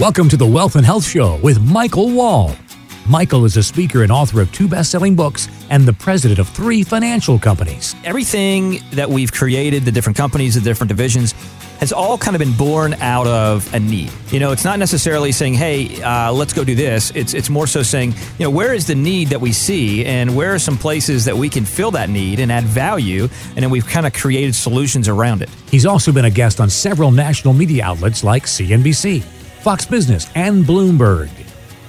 Welcome to the Wealth and Health Show with Michael Wall. Michael is a speaker and author of two best selling books and the president of three financial companies. Everything that we've created, the different companies, the different divisions, has all kind of been born out of a need. You know, it's not necessarily saying, hey, uh, let's go do this. It's, it's more so saying, you know, where is the need that we see and where are some places that we can fill that need and add value? And then we've kind of created solutions around it. He's also been a guest on several national media outlets like CNBC, Fox Business, and Bloomberg.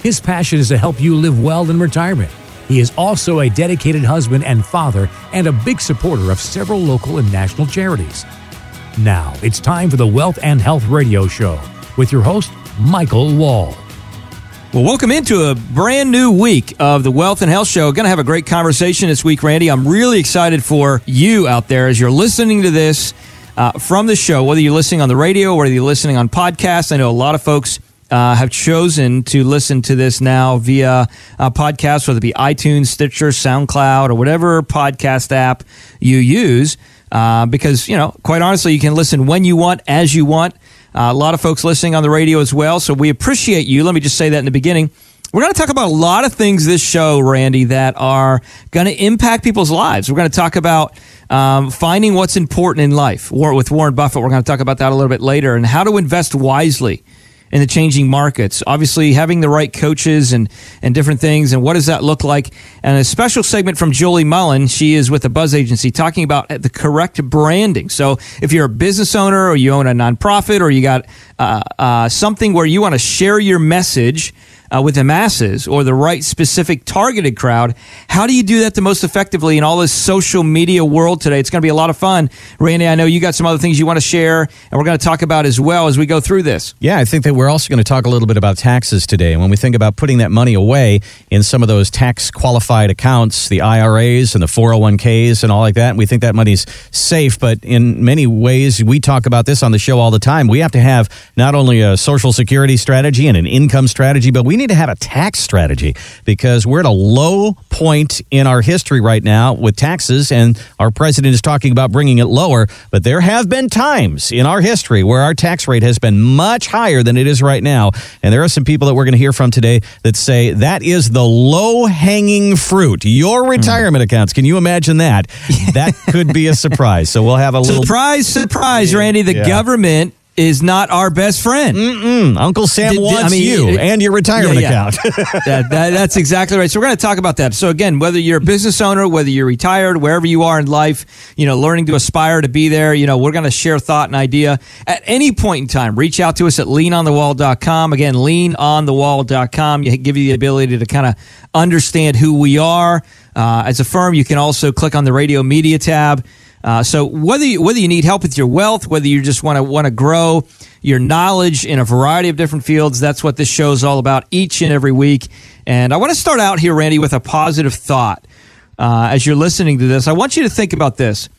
His passion is to help you live well in retirement. He is also a dedicated husband and father and a big supporter of several local and national charities. Now, it's time for the Wealth and Health Radio Show with your host, Michael Wall. Well, welcome into a brand new week of the Wealth and Health Show. Going to have a great conversation this week, Randy. I'm really excited for you out there as you're listening to this uh, from the show, whether you're listening on the radio or whether you're listening on podcasts. I know a lot of folks uh, have chosen to listen to this now via uh, podcast, whether it be iTunes, Stitcher, SoundCloud, or whatever podcast app you use. Uh, because, you know, quite honestly, you can listen when you want, as you want. Uh, a lot of folks listening on the radio as well. So we appreciate you. Let me just say that in the beginning. We're going to talk about a lot of things this show, Randy, that are going to impact people's lives. We're going to talk about um, finding what's important in life with Warren Buffett. We're going to talk about that a little bit later and how to invest wisely in the changing markets. Obviously, having the right coaches and, and different things, and what does that look like? And a special segment from Julie Mullen. She is with the Buzz Agency talking about the correct branding. So, if you're a business owner or you own a nonprofit or you got uh, uh, something where you want to share your message uh, with the masses or the right specific targeted crowd. How do you do that the most effectively in all this social media world today? It's going to be a lot of fun. Randy, I know you got some other things you want to share, and we're going to talk about as well as we go through this. Yeah, I think that we're also going to talk a little bit about taxes today. And when we think about putting that money away in some of those tax qualified accounts, the IRAs and the 401ks and all like that, and we think that money's safe. But in many ways, we talk about this on the show all the time. We have to have not only a social security strategy and an income strategy, but we need to have a tax strategy because we're at a low point in our history right now with taxes, and our president is talking about bringing it lower. But there have been times in our history where our tax rate has been much higher than it is right now. And there are some people that we're going to hear from today that say that is the low hanging fruit. Your retirement mm. accounts. Can you imagine that? that could be a surprise. So we'll have a little surprise, surprise, Randy. The yeah. government is not our best friend. Mm-mm. Uncle Sam did, wants I mean, you it, and your retirement yeah, yeah. account. that, that, that's exactly right. So we're going to talk about that. So again, whether you're a business owner, whether you're retired, wherever you are in life, you know, learning to aspire to be there, you know, we're going to share thought and idea at any point in time. Reach out to us at leanonthewall.com. Again, leanonthewall.com. You give you the ability to kind of understand who we are. Uh, as a firm, you can also click on the radio media tab uh, so whether you, whether you need help with your wealth, whether you just want to want to grow your knowledge in a variety of different fields, that's what this show is all about each and every week. And I want to start out here, Randy, with a positive thought. Uh, as you're listening to this, I want you to think about this.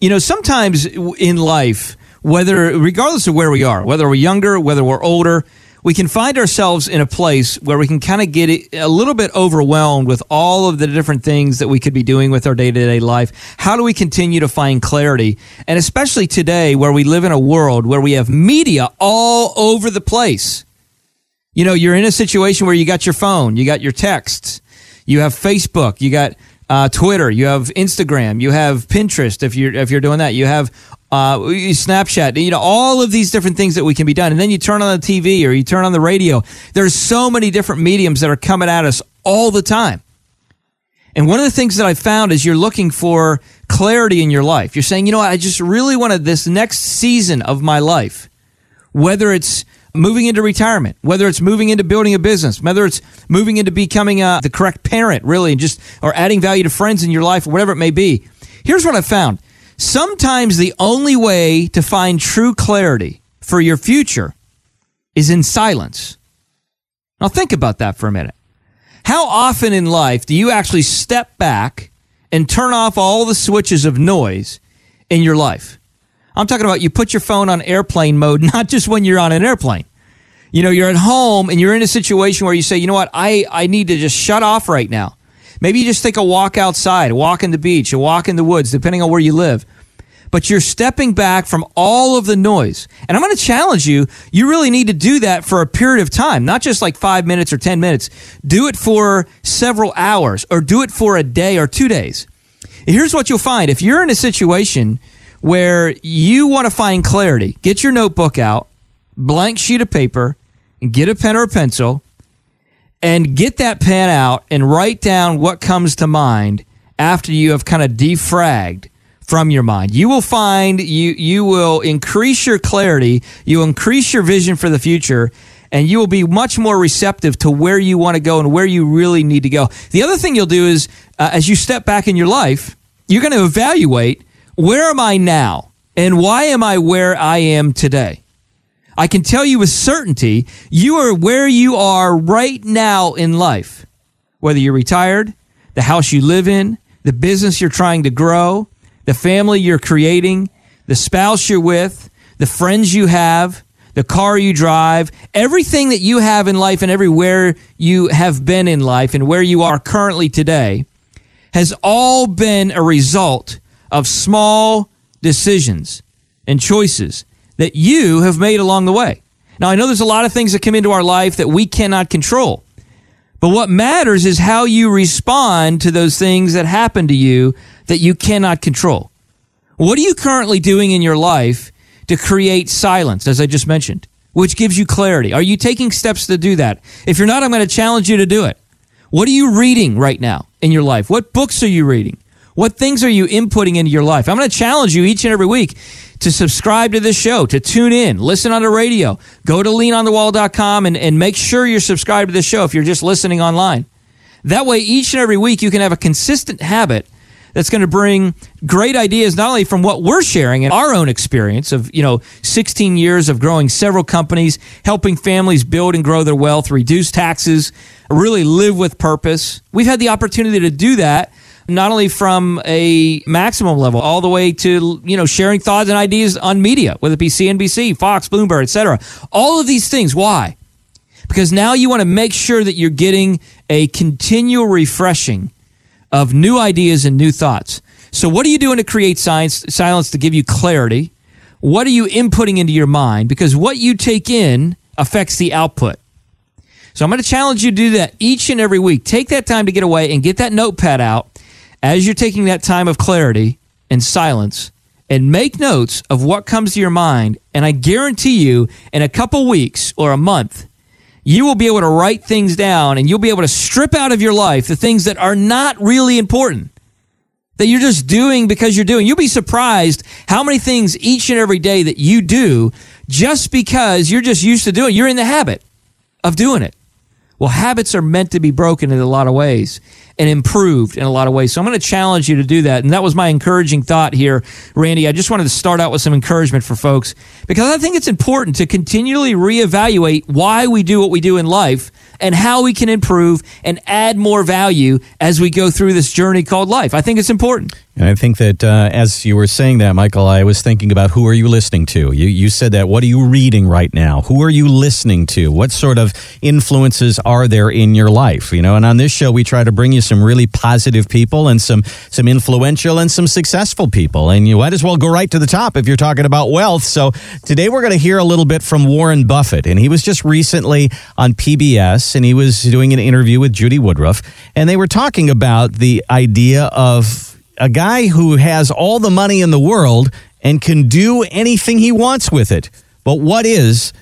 You know, sometimes in life, whether regardless of where we are, whether we're younger, whether we're older, we can find ourselves in a place where we can kind of get a little bit overwhelmed with all of the different things that we could be doing with our day to day life. How do we continue to find clarity? And especially today, where we live in a world where we have media all over the place. You know, you're in a situation where you got your phone, you got your texts, you have Facebook, you got uh, Twitter, you have Instagram, you have Pinterest. If you're if you're doing that, you have uh, Snapchat, you know, all of these different things that we can be done. And then you turn on the TV or you turn on the radio. There's so many different mediums that are coming at us all the time. And one of the things that I found is you're looking for clarity in your life. You're saying, you know I just really wanted this next season of my life, whether it's moving into retirement, whether it's moving into building a business, whether it's moving into becoming uh, the correct parent, really, and just, or adding value to friends in your life, or whatever it may be. Here's what I found Sometimes the only way to find true clarity for your future is in silence. Now, think about that for a minute. How often in life do you actually step back and turn off all the switches of noise in your life? I'm talking about you put your phone on airplane mode, not just when you're on an airplane. You know, you're at home and you're in a situation where you say, you know what, I, I need to just shut off right now. Maybe you just take a walk outside, a walk in the beach, a walk in the woods, depending on where you live. but you're stepping back from all of the noise. And I'm going to challenge you. You really need to do that for a period of time, not just like five minutes or 10 minutes. Do it for several hours or do it for a day or two days. Here's what you'll find. If you're in a situation where you want to find clarity, get your notebook out, blank sheet of paper, and get a pen or a pencil and get that pen out and write down what comes to mind after you have kind of defragged from your mind. You will find you you will increase your clarity, you increase your vision for the future, and you will be much more receptive to where you want to go and where you really need to go. The other thing you'll do is uh, as you step back in your life, you're going to evaluate where am I now and why am I where I am today? I can tell you with certainty, you are where you are right now in life. Whether you're retired, the house you live in, the business you're trying to grow, the family you're creating, the spouse you're with, the friends you have, the car you drive, everything that you have in life and everywhere you have been in life and where you are currently today has all been a result of small decisions and choices that you have made along the way. Now, I know there's a lot of things that come into our life that we cannot control. But what matters is how you respond to those things that happen to you that you cannot control. What are you currently doing in your life to create silence, as I just mentioned, which gives you clarity? Are you taking steps to do that? If you're not, I'm going to challenge you to do it. What are you reading right now in your life? What books are you reading? What things are you inputting into your life? I'm going to challenge you each and every week to subscribe to this show, to tune in, listen on the radio. Go to leanonthewall.com and, and make sure you're subscribed to the show if you're just listening online. That way, each and every week, you can have a consistent habit that's going to bring great ideas not only from what we're sharing in our own experience of you know 16 years of growing several companies helping families build and grow their wealth reduce taxes really live with purpose we've had the opportunity to do that not only from a maximum level all the way to you know sharing thoughts and ideas on media whether it be cnbc fox bloomberg etc all of these things why? Because now you want to make sure that you're getting a continual refreshing of new ideas and new thoughts. So what are you doing to create science, silence to give you clarity? What are you inputting into your mind? Because what you take in affects the output. So i'm going to challenge you to do that each and every week. Take that time to get away and get that notepad out as you're taking that time of clarity and silence and make notes of what comes to your mind and i guarantee you in a couple weeks or a month you will be able to write things down and you'll be able to strip out of your life the things that are not really important that you're just doing because you're doing. You'll be surprised how many things each and every day that you do just because you're just used to doing. You're in the habit of doing it well habits are meant to be broken in a lot of ways and improved in a lot of ways. So I'm going to challenge you to do that. And that was my encouraging thought here, Randy. I just wanted to start out with some encouragement for folks because I think it's important to continually reevaluate why we do what we do in life and how we can improve and add more value as we go through this journey called life. I think it's important. And I think that uh, as you were saying that, Michael, I was thinking about who are you listening to? You, you said that. What are you reading right now? Who are you listening to? What sort of influences are there in your life? You know, and on this show, we try to bring you some really positive people and some some influential and some successful people. And you might as well go right to the top if you're talking about wealth. So today we're going to hear a little bit from Warren Buffett, and he was just recently on PBS, and he was doing an interview with Judy Woodruff, and they were talking about the idea of a guy who has all the money in the world and can do anything he wants with it. But what is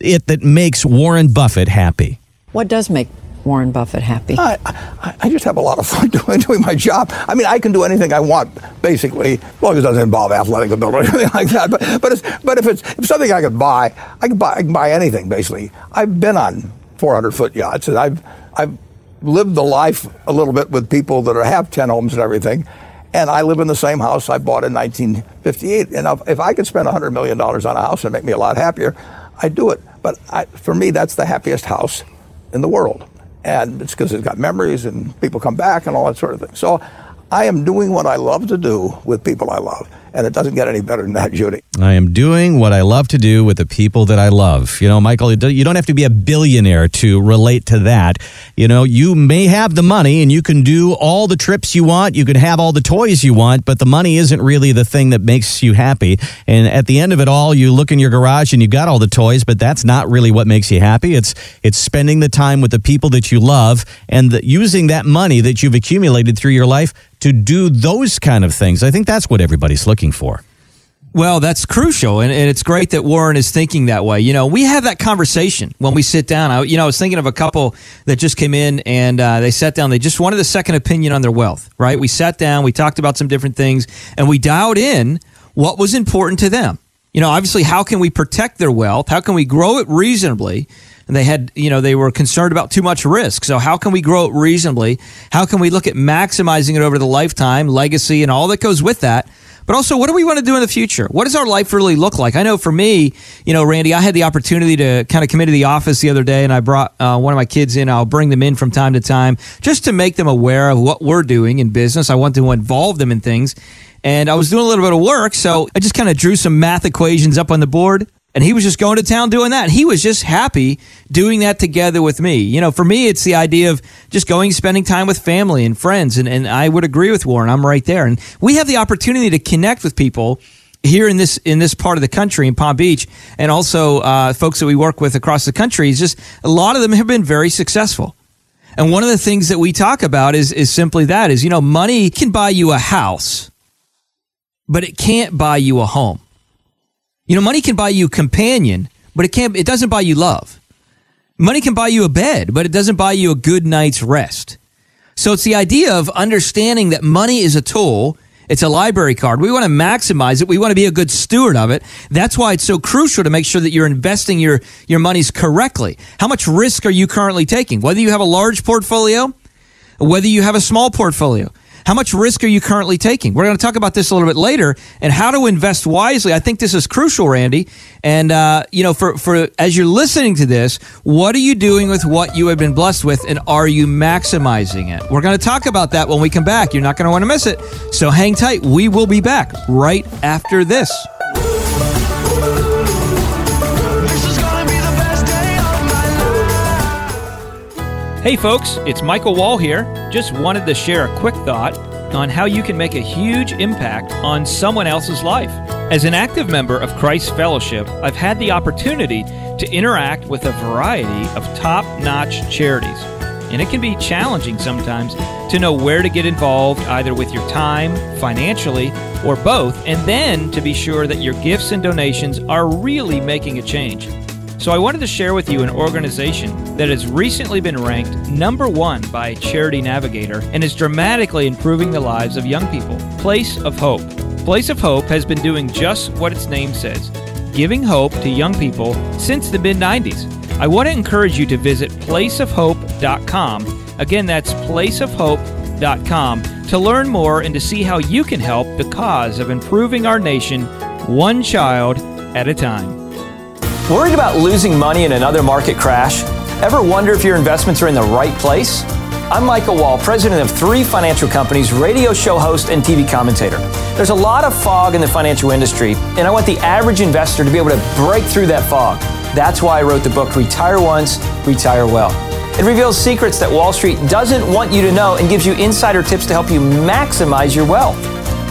it that makes Warren Buffett happy? What does make Warren Buffett happy? I, I, I, just have a lot of fun doing, doing my job. I mean, I can do anything I want, basically, as long as it doesn't involve athletic ability or anything like that. But, but, it's, but if it's if something I can buy, I can buy, I can buy anything, basically. I've been on 400 foot yachts, and I've, I've lived the life a little bit with people that have 10 homes and everything. And I live in the same house I bought in 1958. And if I could spend $100 million on a house and make me a lot happier, I'd do it. But I, for me, that's the happiest house in the world and it's because it's got memories and people come back and all that sort of thing. So I am doing what I love to do with people I love, and it doesn't get any better than that, Judy. I am doing what I love to do with the people that I love. You know, Michael, you don't have to be a billionaire to relate to that. You know, you may have the money and you can do all the trips you want, you can have all the toys you want, but the money isn't really the thing that makes you happy. And at the end of it all, you look in your garage and you got all the toys, but that's not really what makes you happy. It's it's spending the time with the people that you love and the, using that money that you've accumulated through your life to do those kind of things. I think that's what everybody's looking for. Well, that's crucial, and, and, it's great that Warren is thinking that way. You know, we have that conversation when we sit down. I, you know, I was thinking of a couple that just came in and uh, they sat down. They just wanted a second opinion on their wealth, right? We sat down, we talked about some different things, and we dialed in what was important to them. You know, obviously, how can we protect their wealth? How can we grow it reasonably? They had, you know, they were concerned about too much risk. So, how can we grow it reasonably? How can we look at maximizing it over the lifetime, legacy, and all that goes with that? But also, what do we want to do in the future? What does our life really look like? I know for me, you know, Randy, I had the opportunity to kind of come into the office the other day and I brought uh, one of my kids in. I'll bring them in from time to time just to make them aware of what we're doing in business. I want to involve them in things. And I was doing a little bit of work, so I just kind of drew some math equations up on the board. And he was just going to town doing that. He was just happy doing that together with me. You know, for me, it's the idea of just going, spending time with family and friends. And, and I would agree with Warren. I'm right there. And we have the opportunity to connect with people here in this in this part of the country in Palm Beach, and also uh, folks that we work with across the country. Is just a lot of them have been very successful. And one of the things that we talk about is is simply that is you know money can buy you a house, but it can't buy you a home. You know, money can buy you companion, but it can't, it doesn't buy you love. Money can buy you a bed, but it doesn't buy you a good night's rest. So it's the idea of understanding that money is a tool. It's a library card. We want to maximize it. We want to be a good steward of it. That's why it's so crucial to make sure that you're investing your, your monies correctly. How much risk are you currently taking? Whether you have a large portfolio, whether you have a small portfolio. How much risk are you currently taking? We're going to talk about this a little bit later and how to invest wisely. I think this is crucial, Randy. And, uh, you know, for, for as you're listening to this, what are you doing with what you have been blessed with and are you maximizing it? We're going to talk about that when we come back. You're not going to want to miss it. So hang tight. We will be back right after this. Hey folks, it's Michael Wall here. Just wanted to share a quick thought on how you can make a huge impact on someone else's life. As an active member of Christ Fellowship, I've had the opportunity to interact with a variety of top notch charities. And it can be challenging sometimes to know where to get involved, either with your time, financially, or both, and then to be sure that your gifts and donations are really making a change. So I wanted to share with you an organization that has recently been ranked number one by Charity Navigator and is dramatically improving the lives of young people. Place of Hope. Place of Hope has been doing just what its name says giving hope to young people since the mid 90s. I want to encourage you to visit placeofhope.com. Again, that's placeofhope.com to learn more and to see how you can help the cause of improving our nation one child at a time. Worried about losing money in another market crash? Ever wonder if your investments are in the right place? I'm Michael Wall, president of three financial companies, radio show host, and TV commentator. There's a lot of fog in the financial industry, and I want the average investor to be able to break through that fog. That's why I wrote the book Retire Once, Retire Well. It reveals secrets that Wall Street doesn't want you to know and gives you insider tips to help you maximize your wealth.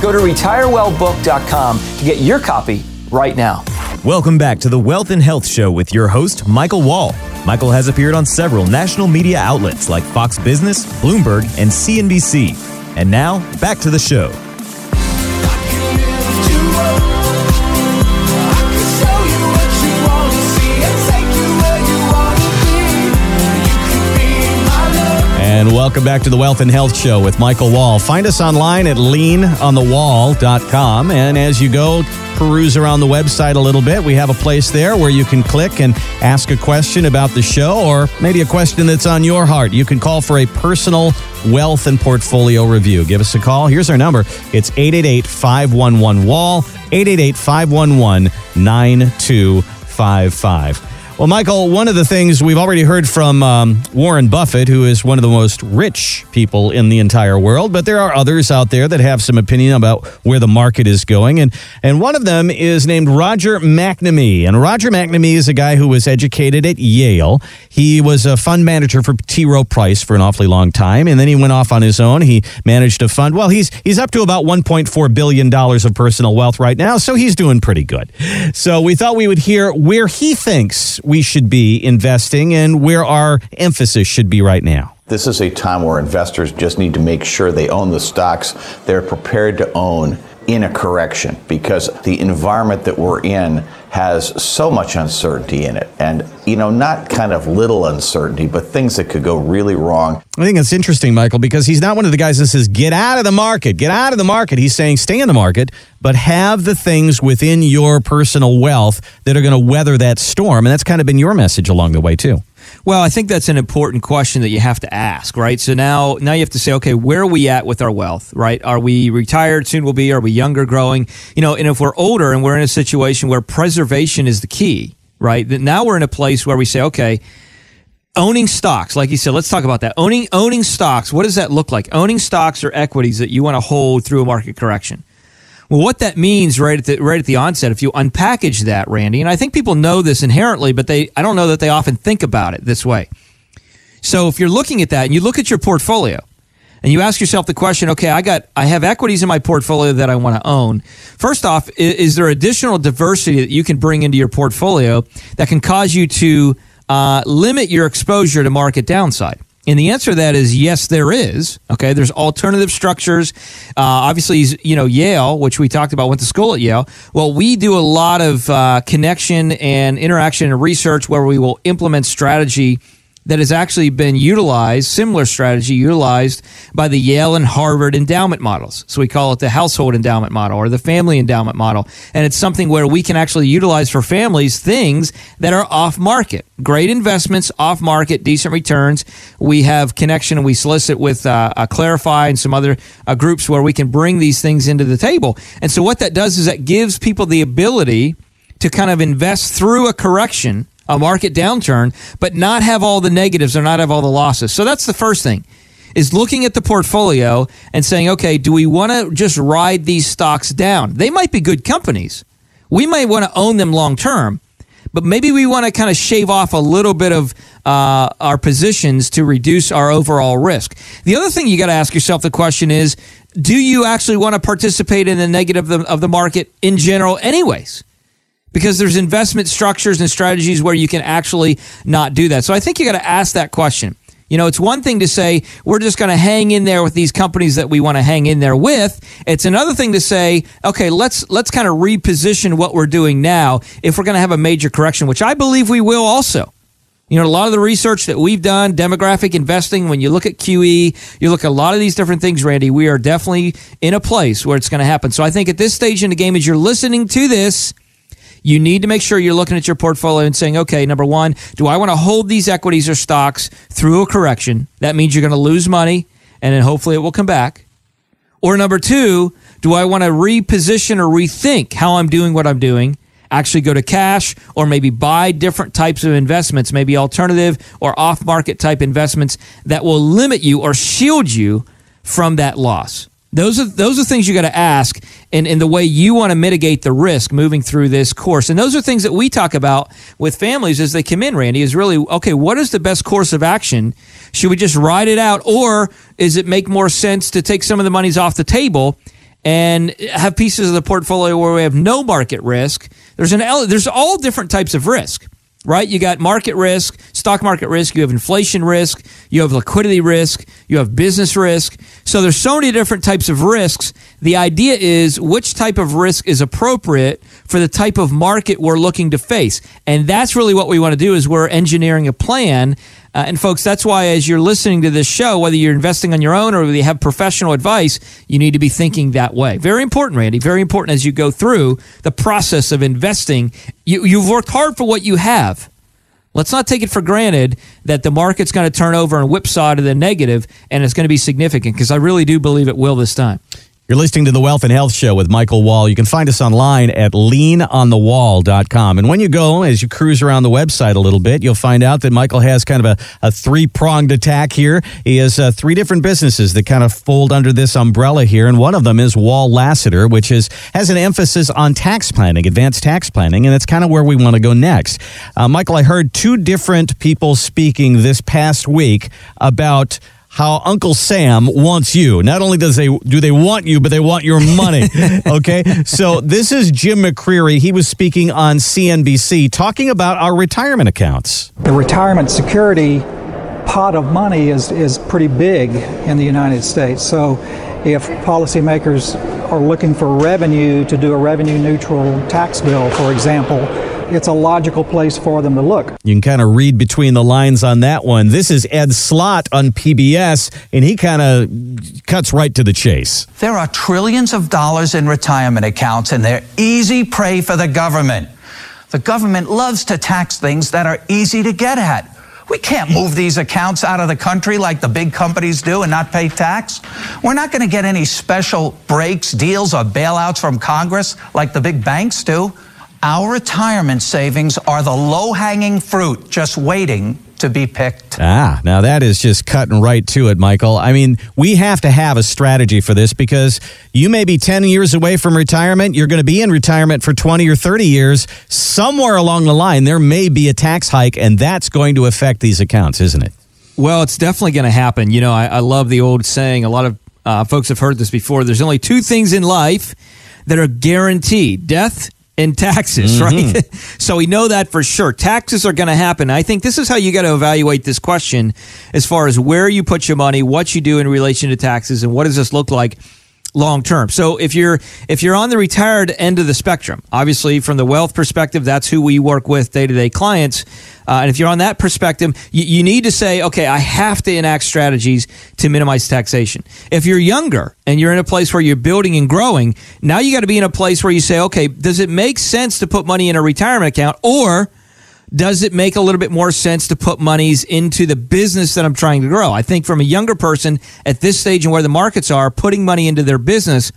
Go to retirewellbook.com to get your copy right now. Welcome back to the Wealth and Health Show with your host, Michael Wall. Michael has appeared on several national media outlets like Fox Business, Bloomberg, and CNBC. And now, back to the show. And welcome back to the Wealth and Health Show with Michael Wall. Find us online at leanonthewall.com. And as you go, peruse around the website a little bit, we have a place there where you can click and ask a question about the show or maybe a question that's on your heart. You can call for a personal wealth and portfolio review. Give us a call. Here's our number it's 888 511 Wall, 888 511 9255. Well, Michael, one of the things we've already heard from um, Warren Buffett, who is one of the most rich people in the entire world, but there are others out there that have some opinion about where the market is going. And, and one of them is named Roger McNamee. And Roger McNamee is a guy who was educated at Yale. He was a fund manager for T. Rowe Price for an awfully long time. And then he went off on his own. He managed a fund. Well, he's, he's up to about $1.4 billion of personal wealth right now. So he's doing pretty good. So we thought we would hear where he thinks we should be investing and where our emphasis should be right now. This is a time where investors just need to make sure they own the stocks they're prepared to own in a correction because the environment that we're in has so much uncertainty in it. And, you know, not kind of little uncertainty, but things that could go really wrong. I think it's interesting, Michael, because he's not one of the guys that says, get out of the market, get out of the market. He's saying, stay in the market, but have the things within your personal wealth that are going to weather that storm. And that's kind of been your message along the way, too. Well, I think that's an important question that you have to ask, right? So now, now you have to say, okay, where are we at with our wealth, right? Are we retired? Soon we'll be. Are we younger, growing? You know, and if we're older and we're in a situation where preservation is the key, right? Then now we're in a place where we say, okay, owning stocks, like you said, let's talk about that. Owning owning stocks, what does that look like? Owning stocks or equities that you want to hold through a market correction. Well, what that means right at the right at the onset, if you unpackage that, Randy, and I think people know this inherently, but they I don't know that they often think about it this way. So if you're looking at that and you look at your portfolio and you ask yourself the question, okay, I got I have equities in my portfolio that I want to own. First off, is, is there additional diversity that you can bring into your portfolio that can cause you to uh, limit your exposure to market downside? And the answer to that is yes, there is. Okay, there's alternative structures. Uh, obviously, you know Yale, which we talked about, went to school at Yale. Well, we do a lot of uh, connection and interaction and research where we will implement strategy that has actually been utilized, similar strategy utilized by the Yale and Harvard endowment models. So we call it the household endowment model or the family endowment model. And it's something where we can actually utilize for families things that are off market. Great investments, off market, decent returns. We have connection and we solicit with uh, uh, Clarify and some other uh, groups where we can bring these things into the table. And so what that does is that gives people the ability to kind of invest through a correction a market downturn, but not have all the negatives or not have all the losses. So that's the first thing is looking at the portfolio and saying, okay, do we want to just ride these stocks down? They might be good companies. We might want to own them long term, but maybe we want to kind of shave off a little bit of uh, our positions to reduce our overall risk. The other thing you got to ask yourself the question is, do you actually want to participate in the negative of the, of the market in general, anyways? Because there's investment structures and strategies where you can actually not do that. So I think you got to ask that question. You know, it's one thing to say we're just going to hang in there with these companies that we want to hang in there with. It's another thing to say, okay, let's let's kind of reposition what we're doing now if we're going to have a major correction, which I believe we will also. You know, a lot of the research that we've done, demographic investing, when you look at QE, you look at a lot of these different things, Randy, we are definitely in a place where it's going to happen. So I think at this stage in the game, as you're listening to this, you need to make sure you're looking at your portfolio and saying, okay, number one, do I want to hold these equities or stocks through a correction? That means you're going to lose money and then hopefully it will come back. Or number two, do I want to reposition or rethink how I'm doing what I'm doing? Actually go to cash or maybe buy different types of investments, maybe alternative or off market type investments that will limit you or shield you from that loss. Those are those are things you got to ask in, in the way you want to mitigate the risk moving through this course. And those are things that we talk about with families as they come in, Randy, is really okay, what is the best course of action? Should we just ride it out or is it make more sense to take some of the monies off the table and have pieces of the portfolio where we have no market risk? There's an there's all different types of risk right? You got market risk, stock market risk, you have inflation risk, you have liquidity risk, you have business risk. So there's so many different types of risks. The idea is which type of risk is appropriate for the type of market we're looking to face. And that's really what we want to do is we're engineering a plan uh, and folks, that's why as you're listening to this show, whether you're investing on your own or whether you have professional advice, you need to be thinking that way. Very important, Randy. Very important as you go through the process of investing. You, you've worked hard for what you have. Let's not take it for granted that the market's going to turn over and whipsaw to the negative and it's going to be significant because I really do believe it will this time. You're listening to the Wealth and Health Show with Michael Wall. You can find us online at leanonthewall.com. And when you go, as you cruise around the website a little bit, you'll find out that Michael has kind of a, a three pronged attack here. He has uh, three different businesses that kind of fold under this umbrella here. And one of them is Wall Lassiter, which is has an emphasis on tax planning, advanced tax planning. And that's kind of where we want to go next. Uh, Michael, I heard two different people speaking this past week about how Uncle Sam wants you. Not only does they do they want you, but they want your money. okay, so this is Jim McCreary. He was speaking on CNBC talking about our retirement accounts. The retirement security pot of money is is pretty big in the United States. So, if policymakers are looking for revenue to do a revenue neutral tax bill, for example it's a logical place for them to look. You can kind of read between the lines on that one. This is Ed Slott on PBS, and he kind of cuts right to the chase. There are trillions of dollars in retirement accounts, and they're easy prey for the government. The government loves to tax things that are easy to get at. We can't move these accounts out of the country like the big companies do and not pay tax. We're not going to get any special breaks, deals, or bailouts from Congress like the big banks do. Our retirement savings are the low hanging fruit just waiting to be picked. Ah, now that is just cutting right to it, Michael. I mean, we have to have a strategy for this because you may be 10 years away from retirement. You're going to be in retirement for 20 or 30 years. Somewhere along the line, there may be a tax hike, and that's going to affect these accounts, isn't it? Well, it's definitely going to happen. You know, I, I, love the old saying, a lot of uh, folks have heard this before. There's only two things in life that are guaranteed death in taxes, mm-hmm. right? so we know that for sure. Taxes are going to happen. I think this is how you got to evaluate this question as far as where you put your money, what you do in relation to taxes, and what does this look like long term. So if you're if you're on the retired end of the spectrum, obviously from the wealth perspective, that's who we work with day to day clients. Uh, and if you're on that perspective, you, you, need to say, okay, I have to enact strategies to minimize taxation. If you're younger and you're in a place where you're building and growing, now you got to be in a place where you say, okay, does it make sense to put money in a retirement account or does it make a little bit more sense to put monies into the business that I'm trying to grow? I think from a younger person at this stage and where the markets are, putting money into their business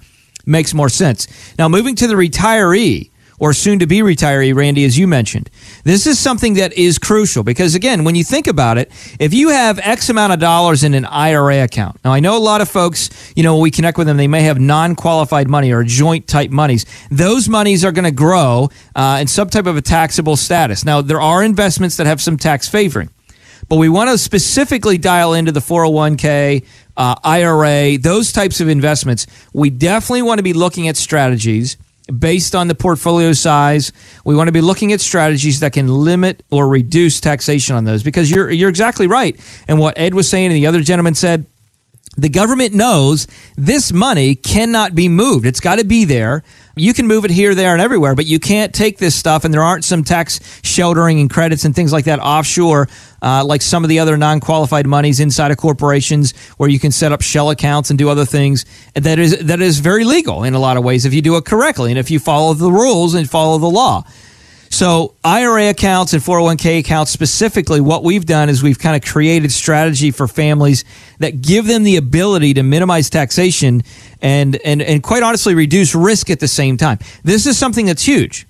makes more sense. Now, moving to the retiree, or soon to be retiree, Randy, as you mentioned. This is something that is crucial because, again, when you think about it, if you have X amount of dollars in an IRA account, now I know a lot of folks, you know, when we connect with them, they may have non qualified money or joint type monies. Those monies are going to grow uh, in some type of a taxable status. Now, there are investments that have some tax favoring, but we want to specifically dial into the 401k. Uh, IRA, those types of investments, we definitely want to be looking at strategies based on the portfolio size. We want to be looking at strategies that can limit or reduce taxation on those because you're you're exactly right. And what Ed was saying and the other gentleman said, the government knows this money cannot be moved. It's got to be there. You can move it here, there, and everywhere, but you can't take this stuff, and there aren't some tax sheltering and credits and things like that offshore, uh, like some of the other non qualified monies inside of corporations where you can set up shell accounts and do other things. That is, that is very legal in a lot of ways if you do it correctly and if you follow the rules and follow the law. So IRA accounts and 401k accounts specifically, what we've done is we've kind of created strategy for families that give them the ability to minimize taxation and, and, and quite honestly reduce risk at the same time. This is something that's huge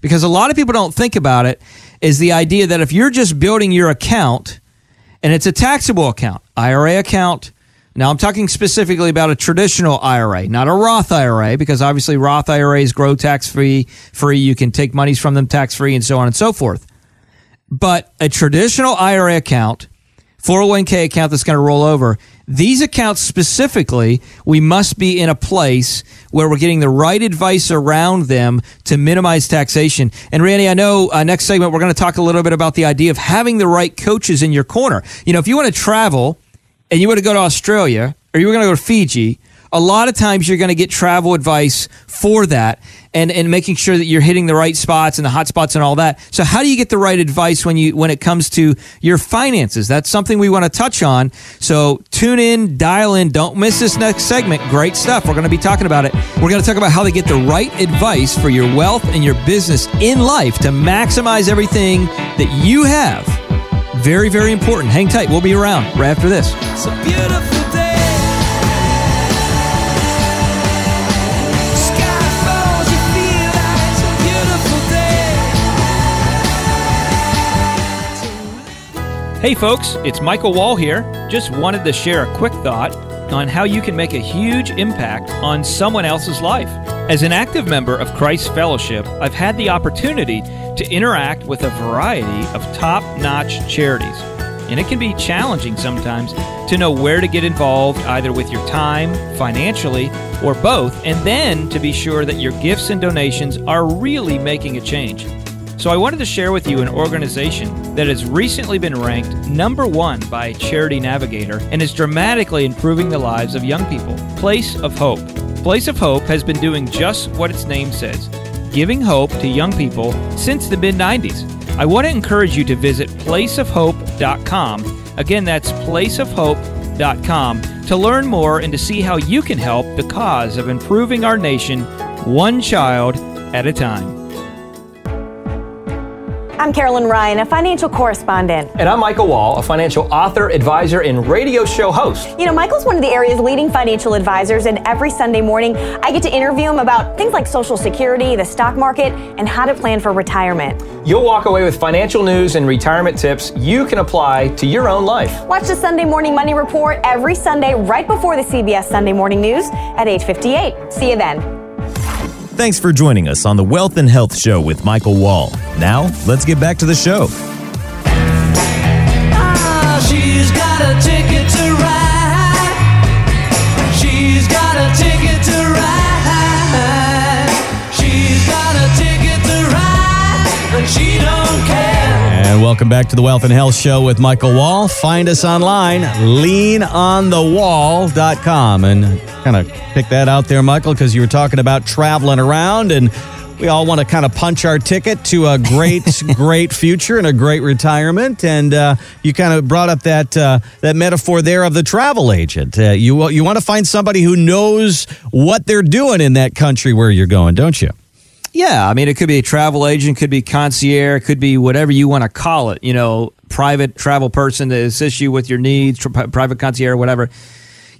because a lot of people don't think about it is the idea that if you're just building your account and it's a taxable account, IRA account, now, I'm talking specifically about a traditional IRA, not a Roth IRA, because obviously Roth IRAs grow tax free, free. You can take monies from them tax free and so on and so forth. But a traditional IRA account, 401k account that's going to roll over, these accounts specifically, we must be in a place where we're getting the right advice around them to minimize taxation. And Randy, I know uh, next segment we're going to talk a little bit about the idea of having the right coaches in your corner. You know, if you want to travel, and you were to go to Australia or you were going to go to Fiji, a lot of times you're going to get travel advice for that and, and making sure that you're hitting the right spots and the hot spots and all that. So how do you get the right advice when you when it comes to your finances? That's something we want to touch on. So tune in, dial in, don't miss this next segment. Great stuff. We're going to be talking about it. We're going to talk about how to get the right advice for your wealth and your business in life to maximize everything that you have very, very important. Hang tight. We'll be around right after this. Hey folks, it's Michael Wall here. Just wanted to share a quick thought on how you can make a huge impact on someone else's life. As an active member of Christ Fellowship, I've had the opportunity to interact with a variety of top notch charities. And it can be challenging sometimes to know where to get involved, either with your time, financially, or both, and then to be sure that your gifts and donations are really making a change. So I wanted to share with you an organization that has recently been ranked number one by Charity Navigator and is dramatically improving the lives of young people Place of Hope. Place of Hope has been doing just what its name says giving hope to young people since the mid 90s. I want to encourage you to visit placeofhope.com. Again, that's placeofhope.com to learn more and to see how you can help the cause of improving our nation one child at a time. I'm Carolyn Ryan, a financial correspondent. And I'm Michael Wall, a financial author, advisor, and radio show host. You know, Michael's one of the area's leading financial advisors, and every Sunday morning, I get to interview him about things like Social Security, the stock market, and how to plan for retirement. You'll walk away with financial news and retirement tips you can apply to your own life. Watch the Sunday Morning Money Report every Sunday right before the CBS Sunday Morning News at 8:58. See you then. Thanks for joining us on the Wealth and Health Show with Michael Wall. Now, let's get back to the show. She. And welcome back to the Wealth and Health Show with Michael Wall. Find us online, leanonthewall.com. And kind of pick that out there, Michael, because you were talking about traveling around and we all want to kind of punch our ticket to a great, great future and a great retirement. And uh, you kind of brought up that uh, that metaphor there of the travel agent. Uh, you you want to find somebody who knows what they're doing in that country where you're going, don't you? Yeah, I mean, it could be a travel agent, could be concierge, could be whatever you want to call it. You know, private travel person to assist you with your needs, private concierge, whatever.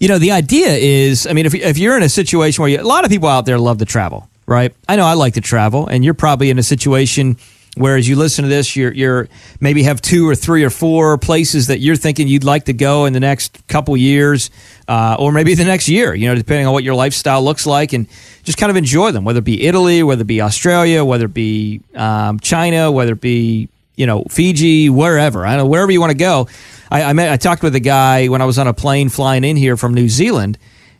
You know, the idea is, I mean, if if you're in a situation where you, a lot of people out there love to travel, right? I know I like to travel, and you're probably in a situation where as you listen to this, you're you're maybe have two or three or four places that you're thinking you'd like to go in the next couple years, uh, or maybe the next year. You know, depending on what your lifestyle looks like, and just kind of enjoy them. Whether it be Italy, whether it be Australia, whether it be um, China, whether it be you know Fiji, wherever. I know wherever you want to go. I, I met I talked with a guy when I was on a plane flying in here from New Zealand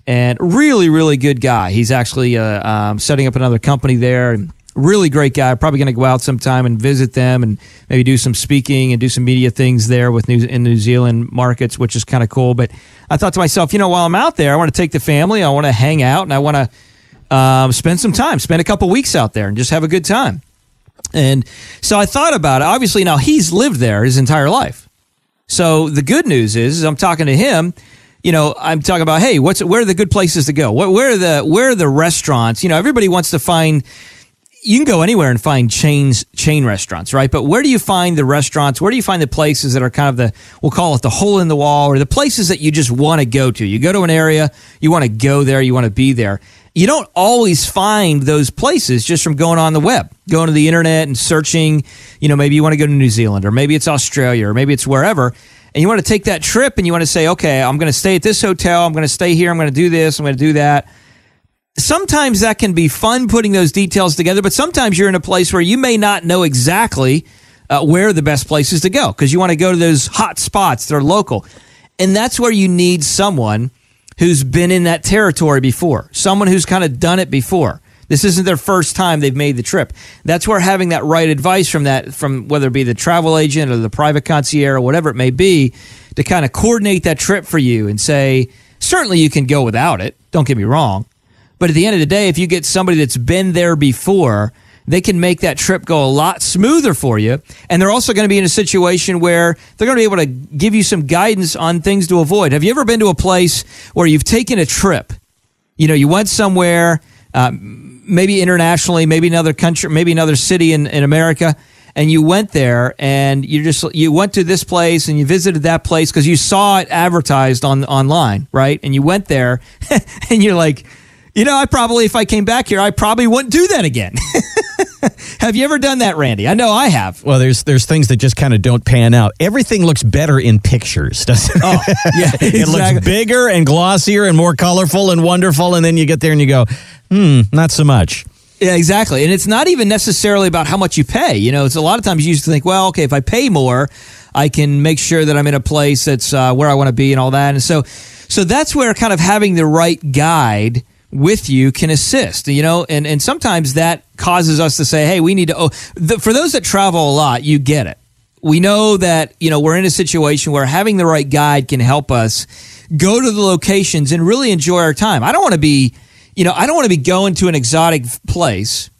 and really, really good guy. He's actually uh, um, setting up another company there. And really great guy. Probably going to go out sometime and visit them and maybe do some speaking and do some media things there with New, in New Zealand markets, which is kind of cool. But I thought to myself, you know, while I'm out there, I want to take the family, I want to hang out, and I want to um, spend some time, spend a couple weeks out there, and just have a good time. And so I thought about it. Obviously, now he's lived there his entire life. So the good news is, is I'm talking to him you know, I'm talking about, hey, what's where are the good places to go? Where, where are the where are the restaurants? You know, everybody wants to find. You can go anywhere and find chains, chain restaurants, right? But where do you find the restaurants? Where do you find the places that are kind of the, we'll call it the hole in the wall, or the places that you just want to go to? You go to an area, you want to go there, you want to be there. You don't always find those places just from going on the web, going to the internet and searching. You know, maybe you want to go to New Zealand, or maybe it's Australia, or maybe it's wherever and you want to take that trip and you want to say, okay, I'm going to stay at this hotel, I'm going to stay here, I'm going to do this, I'm going to do that. Sometimes that can be fun putting those details together, but sometimes you're in a place where you may not know exactly uh, where the best places to go because you want to go to those hot spots that are local. And that's where you need someone who's been in that territory before, someone who's kind of done it before. This isn't their first time they've made the trip. That's where having that right advice from that, from whether it be the travel agent or the private concierge or whatever it may be, to kind of coordinate that trip for you and say, certainly you can go without it. Don't get me wrong. But at the end of the day, if you get somebody that's been there before, they can make that trip go a lot smoother for you. And they're also going to be in a situation where they're going to be able to give you some guidance on things to avoid. Have you ever been to a place where you've taken a trip? You know, you went somewhere. Um, maybe internationally, maybe another country, maybe another city in, in America, and you went there and you just you went to this place and you visited that place because you saw it advertised on online, right? And you went there and you're like, you know, I probably if I came back here, I probably wouldn't do that again. have you ever done that, Randy? I know I have. Well, there's there's things that just kind of don't pan out. Everything looks better in pictures, doesn't it? Oh, yeah, it looks bigger and glossier and more colorful and wonderful, and then you get there and you go, hmm, not so much. Yeah, exactly. And it's not even necessarily about how much you pay. You know, it's a lot of times you used to think, well, okay, if I pay more, I can make sure that I'm in a place that's uh, where I want to be and all that. And so, so that's where kind of having the right guide with you can assist. You know, and and sometimes that causes us to say, hey, we need to. Oh, the, for those that travel a lot, you get it. We know that you know we're in a situation where having the right guide can help us go to the locations and really enjoy our time. I don't want to be you know, I don't want to be going to an exotic place.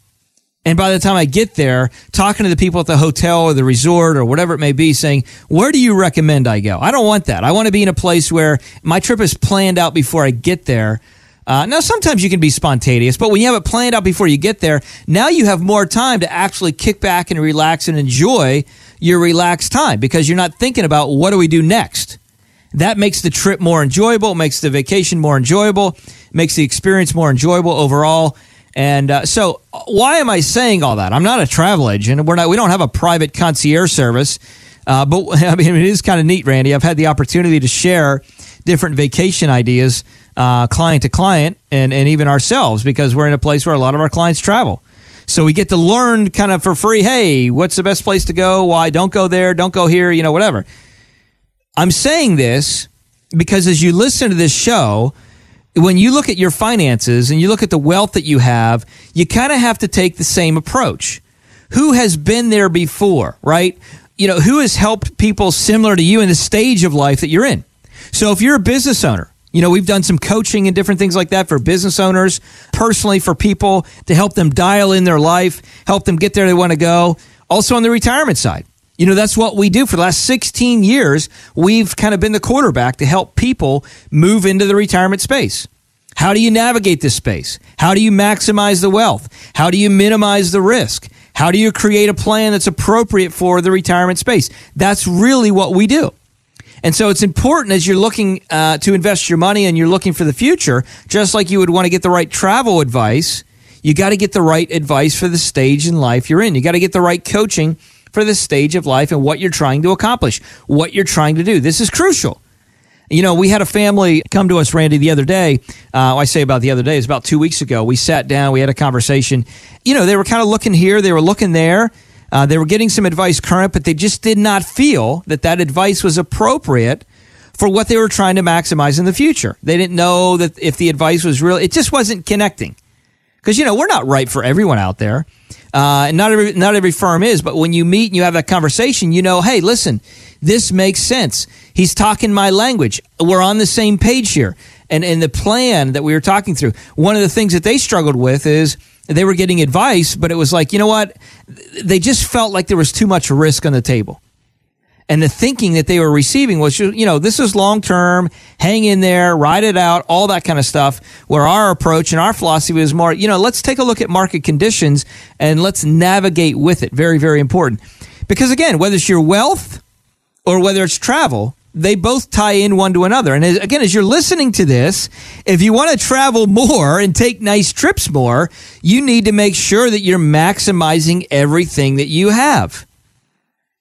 And by the time I get there, talking to the people at the hotel or the resort or whatever it may be, saying, Where do you recommend I go? I don't want that. I want to be in a place where my trip is planned out before I get there. Uh, now, sometimes you can be spontaneous, but when you have it planned out before you get there, now you have more time to actually kick back and relax and enjoy your relaxed time because you're not thinking about what do we do next. That makes the trip more enjoyable, makes the vacation more enjoyable, makes the experience more enjoyable overall. And uh, so, why am I saying all that? I'm not a travel agent. We're not. We don't have a private concierge service. Uh, but I mean, it is kind of neat, Randy. I've had the opportunity to share different vacation ideas, uh, client to client, and and even ourselves because we're in a place where a lot of our clients travel. So we get to learn kind of for free. Hey, what's the best place to go? Why don't go there? Don't go here. You know, whatever. I'm saying this because as you listen to this show, when you look at your finances and you look at the wealth that you have, you kind of have to take the same approach. Who has been there before, right? You know, who has helped people similar to you in the stage of life that you're in? So if you're a business owner, you know, we've done some coaching and different things like that for business owners, personally for people to help them dial in their life, help them get there they want to go. Also on the retirement side. You know, that's what we do for the last 16 years. We've kind of been the quarterback to help people move into the retirement space. How do you navigate this space? How do you maximize the wealth? How do you minimize the risk? How do you create a plan that's appropriate for the retirement space? That's really what we do. And so it's important as you're looking uh, to invest your money and you're looking for the future, just like you would want to get the right travel advice, you got to get the right advice for the stage in life you're in. You got to get the right coaching for the stage of life and what you're trying to accomplish, what you're trying to do. This is crucial. You know, we had a family come to us, Randy, the other day. Uh, I say about the other day, it's about two weeks ago. We sat down, we had a conversation. You know, they were kind of looking here, they were looking there. Uh, they were getting some advice current, but they just did not feel that that advice was appropriate for what they were trying to maximize in the future. They didn't know that if the advice was real, it just wasn't connecting. Because, you know, we're not right for everyone out there. Uh, and not every, not every firm is, but when you meet and you have that conversation, you know, hey, listen, this makes sense. He's talking my language. We're on the same page here. And, and the plan that we were talking through, one of the things that they struggled with is they were getting advice, but it was like, you know what? They just felt like there was too much risk on the table. And the thinking that they were receiving was, you know, this is long term, hang in there, ride it out, all that kind of stuff. Where our approach and our philosophy was more, you know, let's take a look at market conditions and let's navigate with it. Very, very important. Because again, whether it's your wealth or whether it's travel, they both tie in one to another. And as- again, as you're listening to this, if you want to travel more and take nice trips more, you need to make sure that you're maximizing everything that you have.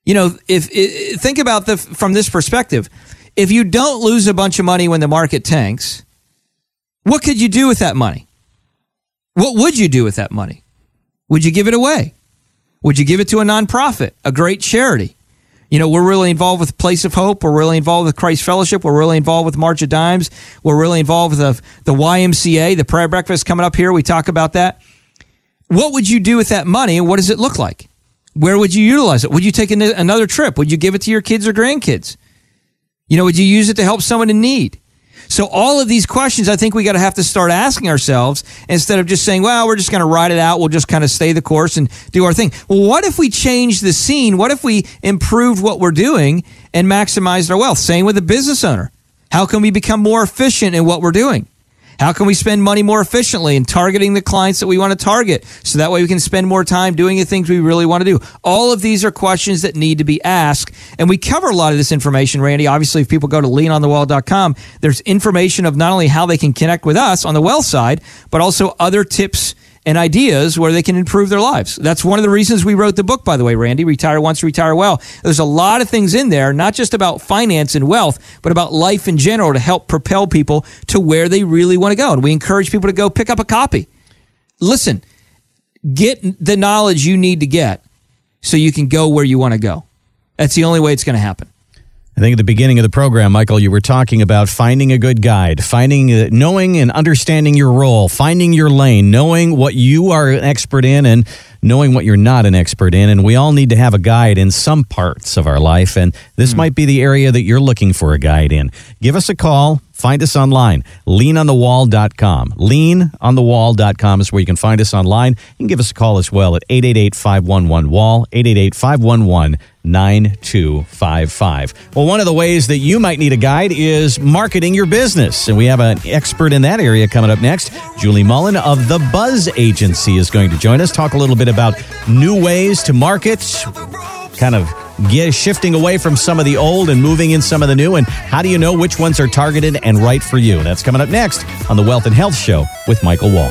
You know, if, i think about the from this perspective, if you don't lose a bunch of money when the market tanks, what could you do with that money? What would you do with that money? Would you give it away? Would you give it to a nonprofit, a great charity? You know, we're really involved with Place of Hope. We're really involved with Christ Fellowship. We're really involved with March of Dimes. We're really involved with the, the YMCA, the prayer breakfast coming up here. We talk about that. What would you do with that money what does it look like? Where would you utilize it? Would you take an, another trip? Would you give it to your kids or grandkids? You know, would you use it to help someone in need? So all of these questions, I think we got to have to start asking ourselves instead of just saying, well, we're just going to ride it out. We'll just kind of stay the course and do our thing. Well, what if we change the scene? What if we improved what we're doing and maximized our wealth? Same with a business owner. How can we become more efficient in what we're doing? How can we spend money more efficiently in targeting the clients that we want to target so that way we can spend more time doing the things we really want to do? All of these are questions that need to be asked. And we cover a lot of this information, Randy. Obviously, if people go to leanonthewall.com, there's information of not only how they can connect with us on the wealth side, but also other tips and ideas where they can improve their lives. That's one of the reasons we wrote the book, by the way, Randy, Retire Once, Retire Well. There's a lot of things in there, not just about finance and wealth, but about life in general to help propel people to where they really want to go. And we encourage people to go pick up a copy. Listen, get the knowledge you need to get so you can go where you want to go. That's the only way it's going to happen. I think at the beginning of the program, Michael, you were talking about finding a good guide, finding, uh, knowing and understanding your role, finding your lane, knowing what you are an expert in, and knowing what you're not an expert in. And we all need to have a guide in some parts of our life. And this hmm. might be the area that you're looking for a guide in. Give us a call. Find us online, leanonthewall.com. Leanonthewall.com is where you can find us online. You can give us a call as well at 888 511 Wall, 888 511 9255. Well, one of the ways that you might need a guide is marketing your business. And we have an expert in that area coming up next. Julie Mullen of the Buzz Agency is going to join us, talk a little bit about new ways to market, kind of get shifting away from some of the old and moving in some of the new and how do you know which ones are targeted and right for you that's coming up next on the wealth and health show with michael wall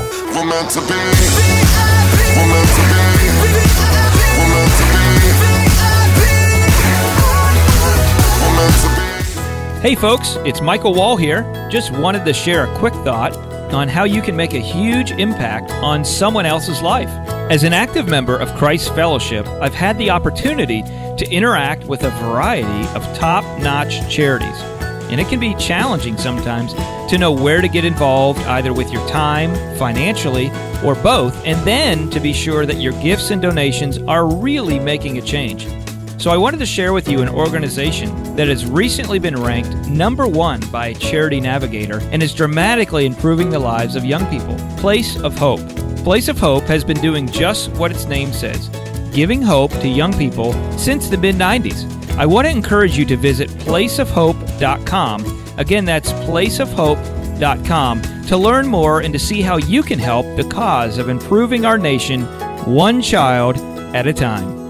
Hey folks, it's Michael Wall here. Just wanted to share a quick thought on how you can make a huge impact on someone else's life. As an active member of Christ Fellowship, I've had the opportunity to interact with a variety of top notch charities. And it can be challenging sometimes to know where to get involved, either with your time, financially, or both, and then to be sure that your gifts and donations are really making a change. So I wanted to share with you an organization that has recently been ranked number one by Charity Navigator and is dramatically improving the lives of young people. Place of Hope. Place of Hope has been doing just what its name says giving hope to young people since the mid 90s. I want to encourage you to visit placeofhope.com. Again, that's placeofhope.com to learn more and to see how you can help the cause of improving our nation one child at a time.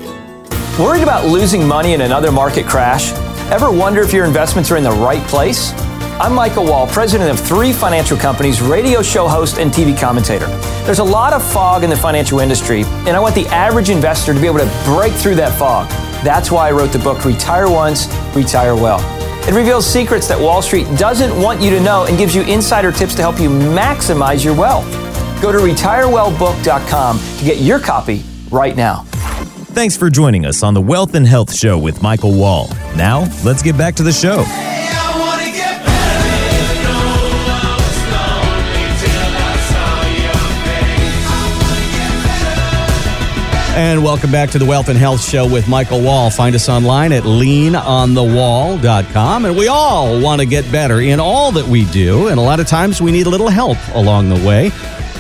Worried about losing money in another market crash? Ever wonder if your investments are in the right place? I'm Michael Wall, president of three financial companies, radio show host, and TV commentator. There's a lot of fog in the financial industry, and I want the average investor to be able to break through that fog. That's why I wrote the book Retire Once, Retire Well. It reveals secrets that Wall Street doesn't want you to know and gives you insider tips to help you maximize your wealth. Go to retirewellbook.com to get your copy right now. Thanks for joining us on the Wealth and Health Show with Michael Wall. Now, let's get back to the show. And welcome back to the Wealth and Health Show with Michael Wall. Find us online at leanonthewall.com. And we all want to get better in all that we do. And a lot of times we need a little help along the way.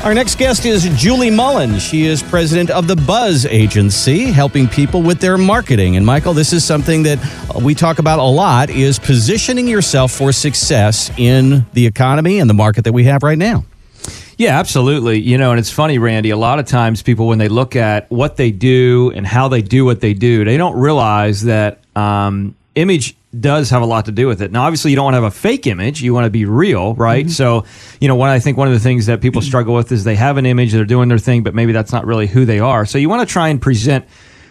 Our next guest is Julie Mullen. She is president of the Buzz Agency, helping people with their marketing. And Michael, this is something that we talk about a lot is positioning yourself for success in the economy and the market that we have right now. Yeah, absolutely. You know, and it's funny, Randy, a lot of times people, when they look at what they do and how they do what they do, they don't realize that um, image does have a lot to do with it. Now, obviously, you don't want to have a fake image. You want to be real, right? So, you know, what I think one of the things that people struggle with is they have an image, they're doing their thing, but maybe that's not really who they are. So, you want to try and present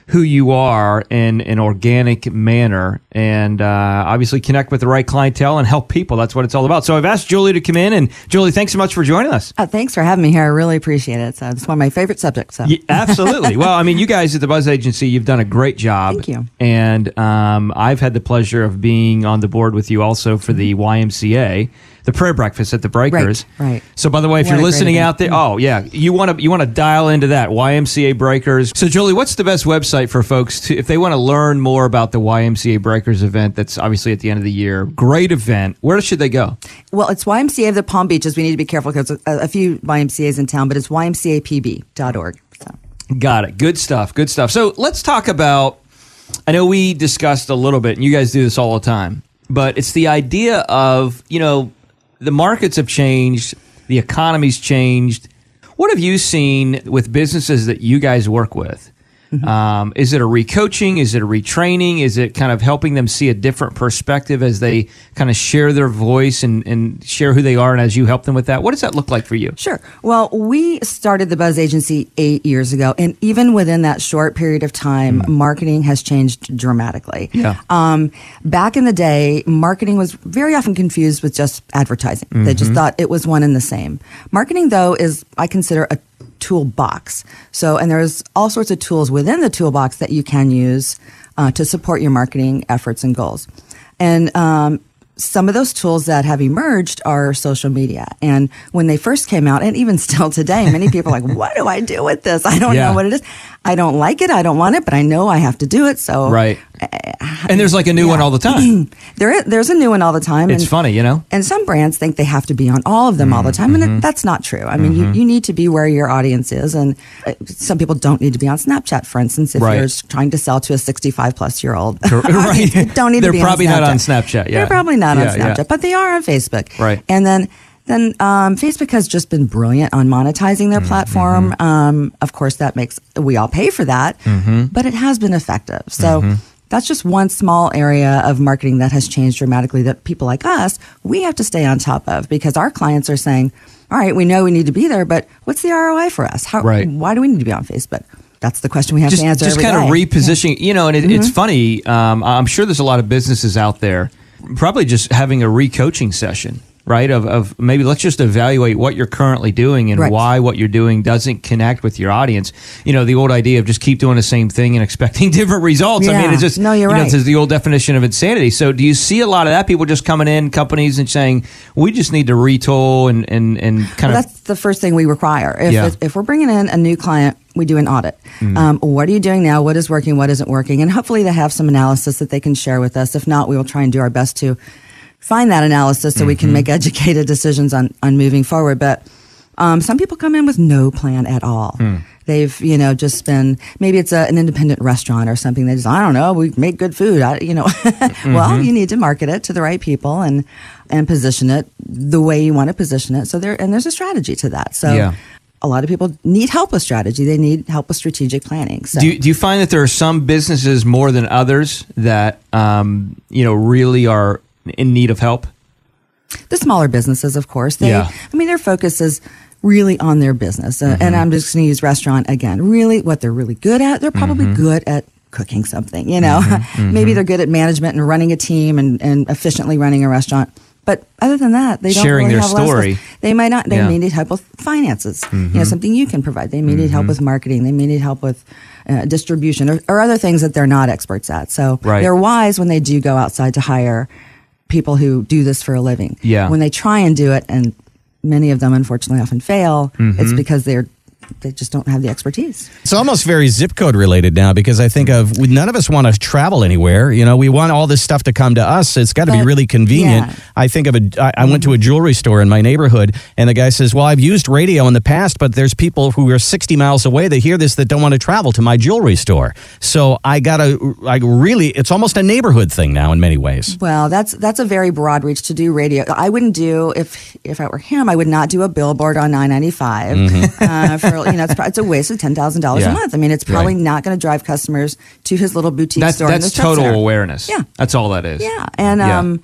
who you are in an organic manner and uh, obviously connect with the right clientele and help people. That's what it's all about. So I've asked Julie to come in, and Julie, thanks so much for joining us. Uh, thanks for having me here. I really appreciate it. So it's one of my favorite subjects. So. Yeah, absolutely. well, I mean, you guys at the Buzz Agency, you've done a great job. Thank you. And um, I've had the pleasure of being on the board with you also for the YMCA, the prayer breakfast at the Breakers. Right, right. So, by the way, if What you're listening out there, oh yeah, you want to you want to dial into that YMCA Breakers. So, Julie, what's the best website for folks to if they want to learn more about the YMCA Breakers event? That's obviously at the end of the year. Great event. Where should they go? Well, it's YMCA of the Palm Beaches. We need to be careful because a, a few YMCA's in town, but it's ymcapb.org. So. Got it. Good stuff. Good stuff. So let's talk about. I know we discussed a little bit, and you guys do this all the time, but it's the idea of, you know, the markets have changed, the economy's changed. What have you seen with businesses that you guys work with Um, is it a recoaching? Is it a retraining? Is it kind of helping them see a different perspective as they kind of share their voice and, and share who they are and as you help them with that? What does that look like for you? Sure. Well, we started the Buzz Agency eight years ago, and even within that short period of time, marketing has changed dramatically. Yeah. Um, back in the day, marketing was very often confused with just advertising. They just Mhm. thought it was one and the same. Marketing, though, is I consider a toolbox. So, and there's all sorts of tools within the toolbox that you can use uh, to support your marketing efforts and goals. And um, some of those tools that have emerged are social media. And when they first came out, and even still today, many people are like, what do I do with this? I don't Yeah. know what it is. I don't like it. I don't want it, but I know I have to do it. So Right. And there's like a new one all the time. there is, there's a new one all the time. It's and, funny, you know? and some brands think they have to be on all of them all the time, and it, that's not true. I mean, you, you need to be where your audience is, and uh, some people don't need to be on Snapchat, for instance, if Right. you're trying to sell to a 65 plus year old. right. Don't need They're to be probably on not on Snapchat. Yeah. They're probably not Yeah, on yeah. Snapchat, but they are on Facebook. Right. And then then um, Facebook has just been brilliant on monetizing their platform. Um, of course, that makes we all pay for that, Mhm. but it has been effective. So. Mhm. That's just one small area of marketing that has changed dramatically that people like us, we have to stay on top of because our clients are saying, all right, we know we need to be there, but what's the ROI for us? How, Right. Why do we need to be on Facebook? That's the question we have just, to answer. just kind of day. repositioning you know and it, it's Mhm. funny um, i'm sure there's a lot of businesses out there probably just having a re-coaching session right of, of maybe let's just evaluate what you're currently doing and Right. why what you're doing doesn't connect with your audience you know the old idea of just keep doing the same thing and expecting different results i mean it's just No, you're you know, right. it's the old definition of insanity so do you see a lot of that people just coming in companies and saying we just need to retool and and, and kind Well, of that's the first thing we require. If, Yeah. if we're bringing in a new client, we do an audit. Mhm. Um, what are you doing now? What is working? What isn't working? And hopefully they have some analysis that they can share with us. If not, we will try and do our best to find that analysis so we can Mhm. make educated decisions on, on moving forward. But um, some people come in with no plan at all. Hmm. They've, you know, just been maybe it's a, an independent restaurant or something. They just, I don't know, we make good food. I, you know, well, Mhm. you need to market it to the right people and and position it the way you want to position it. So there and there's a strategy to that. So Yeah. a lot of people need help with strategy. They need help with strategic planning. So Do you, do you find that there are some businesses more than others that um, you know really are in need of help? the smaller businesses, of course, they, Yeah. I mean, their focus is really on their business. Uh, Mm-hmm. And I'm just going to use restaurant again. Really, what they're really good at, they're probably Mhm. good at cooking something, you know? Mhm, Maybe mhm. they're good at management and running a team and, and efficiently running a restaurant. But other than that, they don't Sharing really their have a lot of story. They might not. They Yeah. may need help with finances. You know, Mhm. something you can provide. They may need help Mhm. with marketing. They may need help with uh, distribution or, or other things that they're not experts at. So Right. they're wise when they do go outside to hire people who do this for a living. Yeah. When they try and do it, and many of them unfortunately often fail, it's Mhm. because they're they just don't have the expertise. It's almost very zip code related now because I think of we, none of us want to travel anywhere. You know, we want all this stuff to come to us. It's got to be really convenient. yeah. I think of a. I, I went to a jewelry store in my neighborhood, and the guy says, "Well, I've used radio in the past, but there's people who are 60 miles away that hear this that don't want to travel to my jewelry store. So I gotta. I really. It's almost a neighborhood thing now in many ways. Well, that's that's a very broad reach to do radio. I wouldn't do if if I were him, I would not do a billboard on 995 Mhm. uh, for you know it's, pro- it's a waste of ten thousand dollars Yeah. a month. I mean, it's probably Right. not going to drive customers to his little boutique That's store. in that's the strip total center. awareness. Yeah. that's all that is. Yeah, and Yeah. um,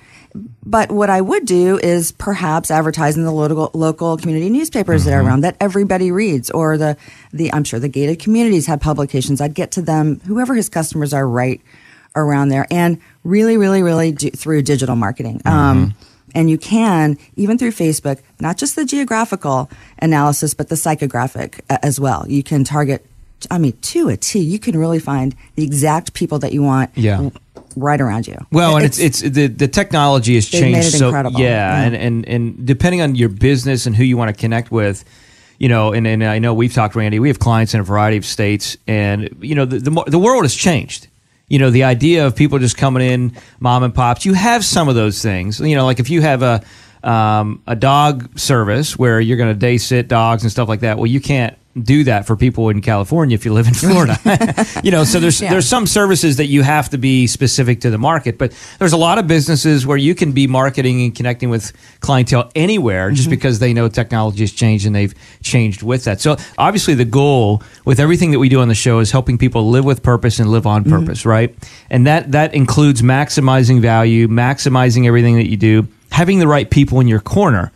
but what I would do is perhaps advertise in the local local community newspapers that are Mhm. around that everybody reads, or the the I'm sure the gated communities have publications. I'd get to them, whoever his customers are, right around there, and really, really, really do, through digital marketing. Um, and you can even through Facebook, not just the geographical analysis, but the psychographic as well. You can target. I mean, to a T, you can really find the exact people that you want Yeah. right around you. Well, and it's, it's the the technology has changed so incredible. yeah, Yeah. and and and depending on your business and who you want to connect with, you know, and, and I know we've talked, Randy. We have clients in a variety of states, and you know, the the, the world has changed. You know, the idea of people just coming in, mom and pops. You have some of those things. You know, like if you have a um, a dog service where you're going to day sit dogs and stuff like that. Well, you can't do that for people in California if you live in Florida. you know, so there's Yeah. there's some services that you have to be specific to the market, but there's a lot of businesses where you can be marketing and connecting with clientele anywhere just mm-hmm. because they know technology has changed and they've changed with that. So obviously the goal with everything that we do on the show is helping people live with purpose and live on mm-hmm. purpose, right? And that that includes maximizing value, maximizing everything that you do, having the right people in your corner.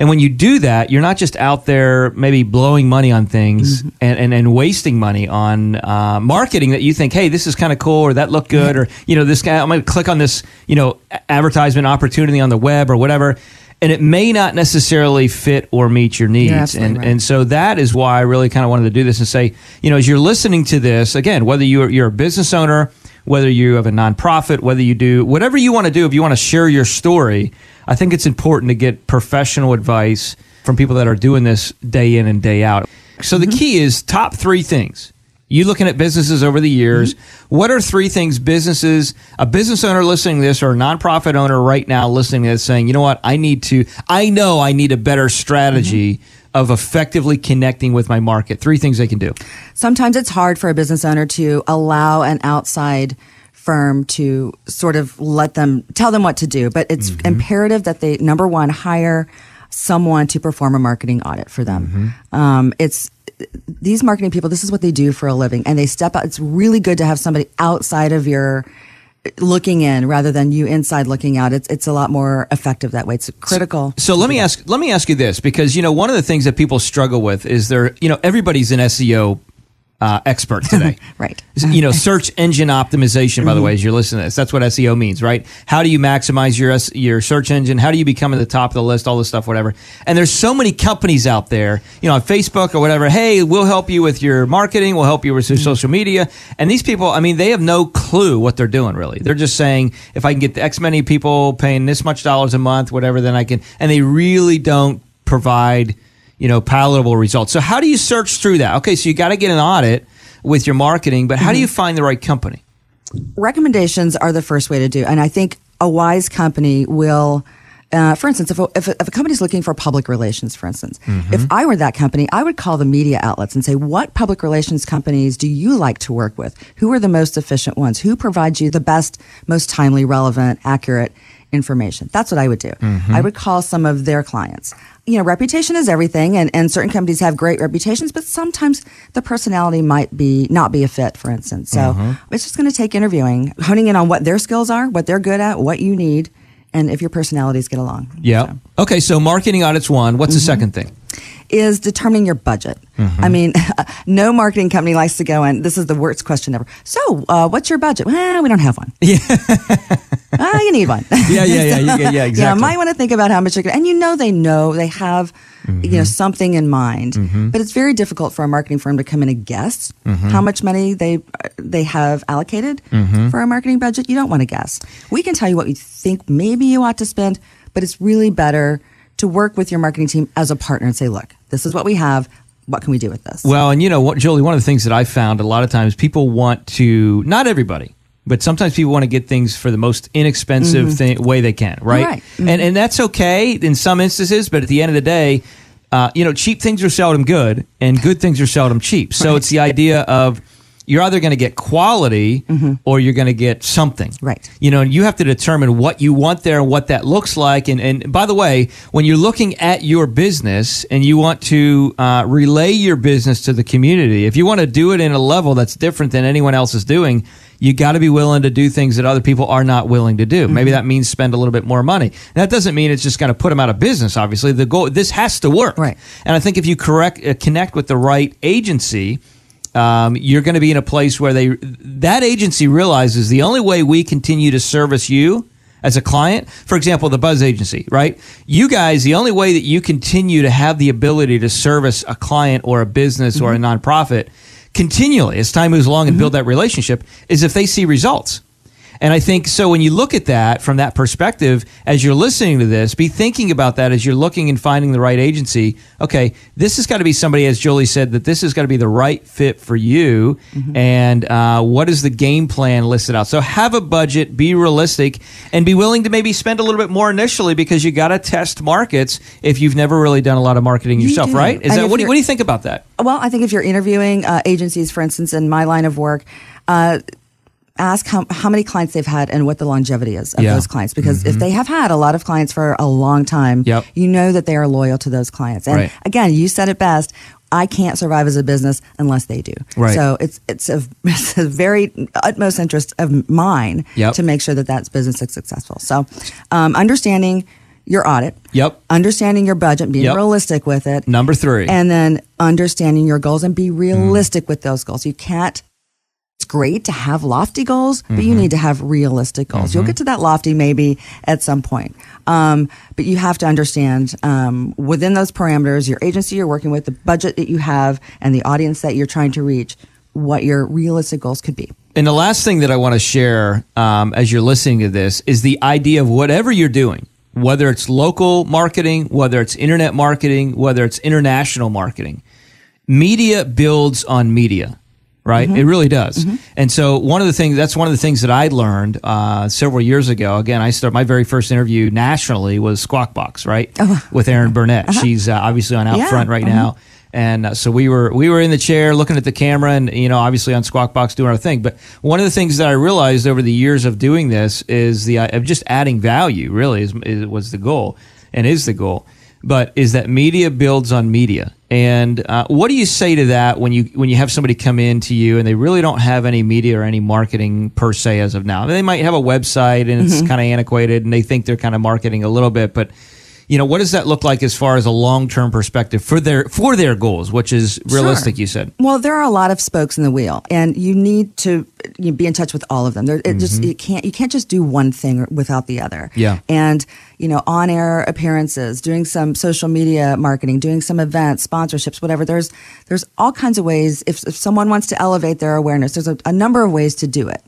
And when you do that, you're not just out there maybe blowing money on things and, and, and wasting money on uh, marketing that you think, hey, this is kind of cool or that looked good or, you know, this guy, I'm going to click on this, you know, advertisement opportunity on the web or whatever. And it may not necessarily fit or meet your needs. absolutely and, right. and so that is why I really kind of wanted to do this and say, you know, as you're listening to this, again, whether you're, you're a business owner, whether you have a nonprofit, whether you do whatever you want to do, if you want to share your story, I think it's important to get professional advice from people that are doing this day in and day out. So the mm-hmm. key is top three things. You looking at businesses over the years, mm-hmm. what are three things businesses, a business owner listening to this or a nonprofit owner right now listening to this saying, you know what, I need to, I know I need a better strategy mm-hmm. Of effectively connecting with my market. Three things they can do. Sometimes it's hard for a business owner to allow an outside firm to sort of let them tell them what to do, but it's imperative that they number one hire someone to perform a marketing audit for them. Um, it's these marketing people. This is what they do for a living, and they step out. It's really good to have somebody outside of your looking in rather than you inside looking out. It's it's a lot more effective that way. It's critical. So let me ask let me ask you this because you know one of the things that people struggle with is there you know everybody's an SEO uh, expert today. right. You know, search engine optimization. By the way, as you're listening to this, that's what SEO means, right? How do you maximize your your search engine? How do you become at the top of the list? All this stuff, whatever. And there's so many companies out there, you know, on Facebook or whatever. Hey, we'll help you with your marketing. We'll help you with your social media. And these people, I mean, they have no clue what they're doing. Really, they're just saying if I can get X many people paying this much dollars a month, whatever, then I can. And they really don't provide you know, palatable results. So how do you search through that? Okay, so you got to get an audit with your marketing, but how do you find the right company? recommendations are the first way to do. And I think a wise company will, uh, for instance, if a, if, a, if a company's looking for public relations, for instance, Mhm. if I were that company, I would call the media outlets and say, what public relations companies do you like to work with? Who are the most efficient ones? Who provides you the best, most timely, relevant, accurate information? That's what I would do. Mhm. I would call some of their clients. You know, reputation is everything, and, and certain companies have great reputations, but sometimes the personality might be not be a fit, for instance. So Mm-hmm. Mhm. it's just going to take interviewing, honing in on what their skills are, what they're good at, what you need, and if your personalities get along. Yeah. Okay, so marketing audit's one. What's the second thing? Is determining your budget. I mean, no marketing company likes to go in. This is the worst question ever. So, uh, what's your budget? Well, we don't have one. Yeah. ah, you need one. Yeah, yeah, yeah, you- yeah, Yeah, exactly. might want to think about how much you're going to, and you know, they know, they have, you know, something in mind, Mhm. but it's very difficult for a marketing firm to come in and guess Mhm. how much money they, they have allocated Mhm. for a marketing budget. You don't want to guess. We can tell you what we think maybe you ought to spend, but it's really better to work with your marketing team as a partner and say, look, this is what we have. What can we do with this? Well, and you know what, Julie, one of the things that I found a lot of times people want to, not everybody, but sometimes people want to get things for the most inexpensive Mhm. thing, way they can, right? Right. And and that's okay in some instances, but at the end of the day, uh, you know, cheap things are seldom good, and good things are seldom cheap. So it's the idea of you're either going to get quality or you're going to get something. Right. You know, and you have to determine what you want there and what that looks like. And, and by the way, when you're looking at your business and you want to uh, relay your business to the community, if you want to do it in a level that's different than anyone else is doing, you got to be willing to do things that other people are not willing to do. Maybe that means spend a little bit more money. That doesn't mean it's just going to put them out of business. Obviously, the goal this has to work. Right. And I think if you correct uh, connect with the right agency, um, you're going to be in a place where they that agency realizes the only way we continue to service you as a client, for example, the Buzz agency, right? You guys, the only way that you continue to have the ability to service a client or a business or a nonprofit continually as time moves along and build that relationship is if they see results. And I think so when you look at that from that perspective, as you're listening to this, be thinking about that as you're looking and finding the right agency. Okay, this has got to be somebody, as Julie said, that this has got to be the right fit for you. And uh, what is the game plan listed out? So have a budget, be realistic, and be willing to maybe spend a little bit more initially because you got to test markets if you've never really done a lot of marketing You yourself, do. right? Is And that what do, you, what do you think about that? Well, I think if you're interviewing uh, agencies, for instance, in my line of work, uh, ask how, how many clients they've had and what the longevity is of Yeah. those clients. Because if they have had a lot of clients for a long time, Yep. you know that they are loyal to those clients. And Right. again, you said it best. I can't survive as a business unless they do. Right. So it's it's a, it's a very utmost interest of mine Yep. to make sure that that business is successful. So um, understanding your audit, Yep. understanding your budget, being Yep. realistic with it, Number three. and then understanding your goals and be realistic with those goals. You can't. It's great to have lofty goals, but you Mhm. need to have realistic goals. You'll Mhm. get to that lofty maybe at some point, um, but you have to understand um, within those parameters, your agency you're working with, the budget that you have, and the audience that you're trying to reach, what your realistic goals could be. And the last thing that I want to share um, as you're listening to this is the idea of whatever you're doing, whether it's local marketing, whether it's internet marketing, whether it's international marketing, media builds on media, right? Mm-hmm. It really does. And so one of the things that's one of the things that I learned uh, several years ago. Again, I started my very first interview nationally was Squawk Box, right, with Erin Burnett. She's uh, obviously on Out Uh-huh. Yeah. Front right Mhm. now. And uh, so we were we were in the chair looking at the camera and you know obviously on Squawk Box doing our thing. But one of the things that I realized over the years of doing this is the uh, of just adding value. Really is, is was the goal and is the goal. But is that media builds on media? And uh, what do you say to that when you when you have somebody come in to you and they really don't have any media or any marketing per se as of now? They might have a website and it's Mhm. kind of antiquated and they think they're kind of marketing a little bit, but you know what does that look like as far as a long term perspective for their for their goals, which is realistic? You said. Well, there are a lot of spokes in the wheel, and you need to you be in touch with all of them. There, it just Mhm. you can't you can't just do one thing without the other. Yeah. And you know, on air appearances, doing some social media marketing, doing some events, sponsorships, whatever. There's there's all kinds of ways. If if someone wants to elevate their awareness, there's a, a number of ways to do it.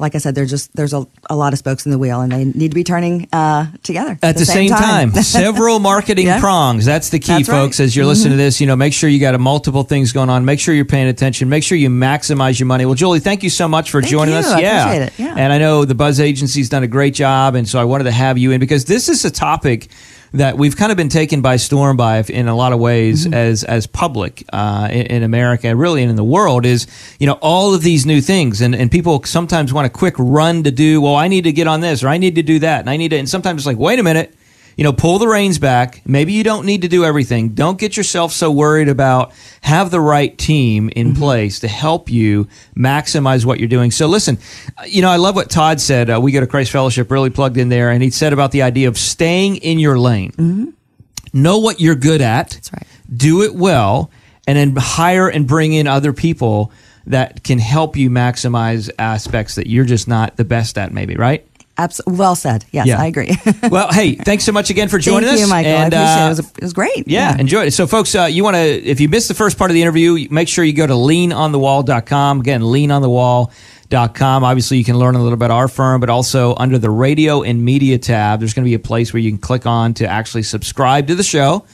Like I said, there's just there's a, a lot of spokes in the wheel, and they need to be turning uh, together At the, same, time, several marketing Yeah. prongs. That's the key, That's right. folks. As you're listening to Mhm. this, you know, make sure you got a multiple things going on. Make sure you're paying attention. Make sure you maximize your money. Well, Julie, thank you so much for Thank joining you. us. I yeah, appreciate it. Yeah. and I know the Buzz Agency's done a great job, and so I wanted to have you in because this is a topic that we've kind of been taken by storm by in a lot of ways Mm-hmm. as as public uh, in, in America, really, and in the world is you know all of these new things, and and people sometimes want a quick run to do. Well, I need to get on this, or I need to do that, and I need to, and sometimes it's like, wait a minute. You know, pull the reins back. Maybe you don't need to do everything. Don't get yourself so worried about. Have the right team in place to help you maximize what you're doing. So, listen, uh, you know, I love what Todd said. Uh, we go to Christ Fellowship, really plugged in there, and he said about the idea of staying in your lane know what you're good at. That's right. Do it well, and then hire and bring in other people that can help you maximize aspects that you're just not the best at. Maybe right. Abs- well said. Yes, Yeah. I agree. well, hey, thanks so much again for joining Thank us. you, Michael. And, I appreciate uh, it. It was, it was great. yeah, enjoy it. So, folks, uh, you want to, if you missed the first part of the interview, make sure you go to leanonthewall.com. Again, leanonthewall.com. Obviously, you can learn a little about our firm, but also under the radio and media tab, there's going to be a place where you can click on to actually subscribe to the show,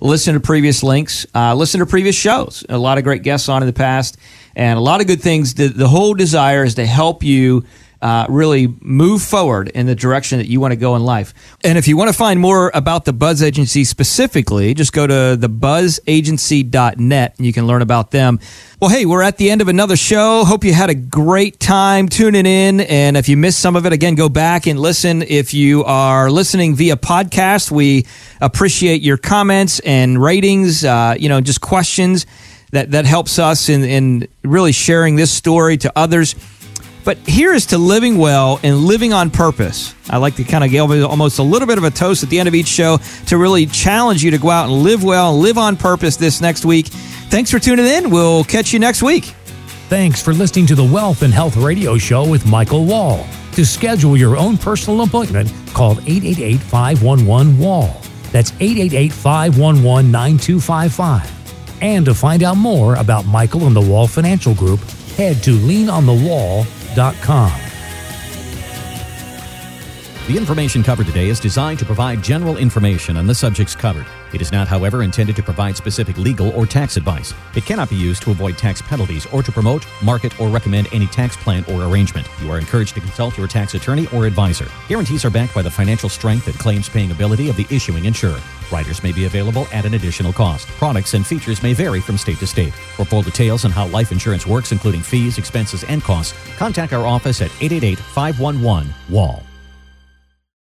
listen to previous links, uh, listen to previous shows. A lot of great guests on in the past, and a lot of good things. The, the whole desire is to help you uh, really move forward in the direction that you want to go in life. And if you want to find more about the Buzz Agency specifically, just go to thebuzzagency.net and you can learn about them. Well, hey, we're at the end of another show. Hope you had a great time tuning in. And if you missed some of it, again, go back and listen. If you are listening via podcast, we appreciate your comments and ratings, uh, you know, just questions. That, that helps us in, in really sharing this story to others. But here is to living well and living on purpose. I like to kind of give almost a little bit of a toast at the end of each show to really challenge you to go out and live well live on purpose this next week. Thanks for tuning in. We'll catch you next week. Thanks for listening to the Wealth and Health Radio Show with Michael Wall. To schedule your own personal appointment, call 888 511 Wall. That's 888 511 9255. And to find out more about Michael and the Wall Financial Group, head to leanonthewall.com. Inc.com. The information covered today is designed to provide general information on the subjects covered. It is not, however, intended to provide specific legal or tax advice. It cannot be used to avoid tax penalties or to promote, market, or recommend any tax plan or arrangement. You are encouraged to consult your tax attorney or advisor. Guarantees are backed by the financial strength and claims paying ability of the issuing insurer. Riders may be available at an additional cost. Products and features may vary from state to state. For full details on how life insurance works, including fees, expenses, and costs, contact our office at 888 511 WALL.